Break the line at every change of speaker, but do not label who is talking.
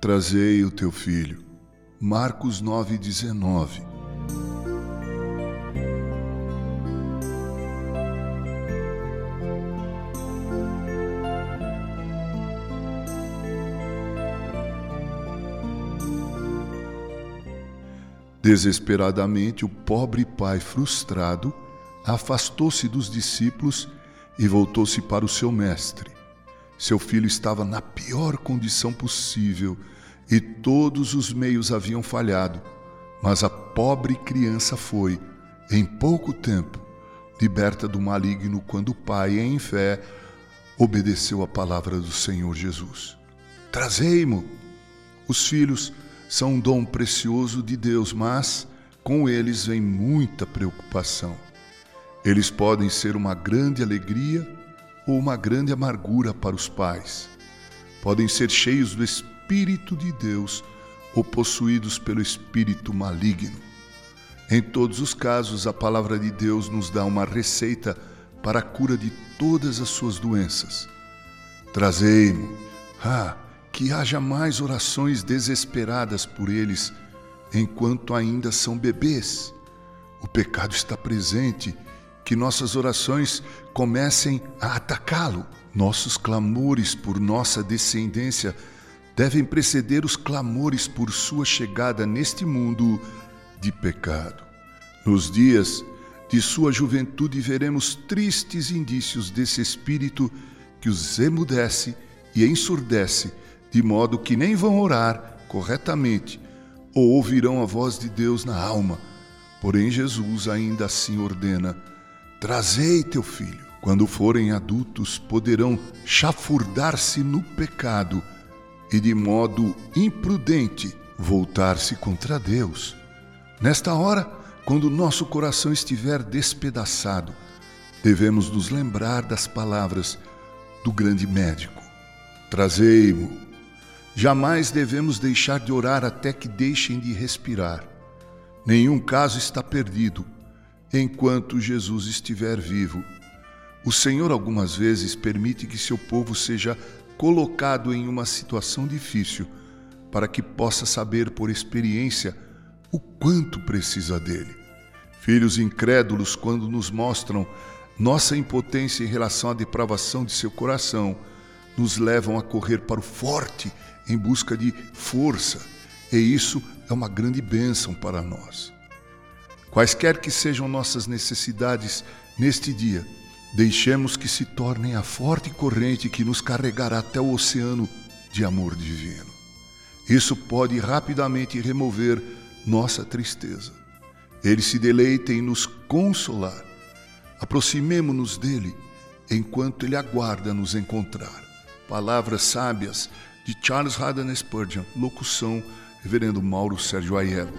Trazei o teu filho. Marcos 9:19. Desesperadamente, o pobre pai frustrado afastou-se dos discípulos e voltou-se para o seu mestre. Seu filho estava na pior condição possível e todos os meios haviam falhado, mas a pobre criança foi, em pouco tempo, liberta do maligno quando o pai, em fé, obedeceu a palavra do Senhor Jesus. Trazei-mo! Os filhos são um dom precioso de Deus, mas com eles vem muita preocupação. Eles podem ser uma grande alegria ou uma grande amargura para os pais. Podem ser cheios do Espírito de Deus ou possuídos pelo espírito maligno. Em todos os casos, a palavra de Deus nos dá uma receita para a cura de todas as suas doenças. Trazei-mo, ah, que haja mais orações desesperadas por eles enquanto ainda são bebês. O pecado está presente, que nossas orações comecem a atacá-lo. Nossos clamores por nossa descendência devem preceder os clamores por sua chegada neste mundo de pecado. Nos dias de sua juventude veremos tristes indícios desse espírito que os emudece e ensurdece de modo que nem vão orar corretamente ou ouvirão a voz de Deus na alma. Porém, Jesus ainda assim ordena: Trazei teu filho. Quando forem adultos, poderão chafurdar-se no pecado e, de modo imprudente, voltar-se contra Deus. Nesta hora, quando nosso coração estiver despedaçado, devemos nos lembrar das palavras do grande médico: Trazei-mo Jamais devemos deixar de orar até que deixem de respirar. Nenhum caso está perdido enquanto Jesus estiver vivo. O Senhor algumas vezes permite que seu povo seja colocado em uma situação difícil para que possa saber por experiência o quanto precisa dele. Filhos incrédulos, quando nos mostram nossa impotência em relação à depravação de seu coração, nos levam a correr para o forte em busca de força, e isso é uma grande bênção para nós. Quaisquer que sejam nossas necessidades neste dia, deixemos que se tornem a forte corrente que nos carregará até o oceano de amor divino. Isso pode rapidamente remover nossa tristeza. Ele se deleita em nos consolar. Aproximemo-nos dele enquanto ele aguarda nos encontrar. Palavras sábias de Charles Haddon Spurgeon, locução Reverendo Mauro Sérgio Aiello.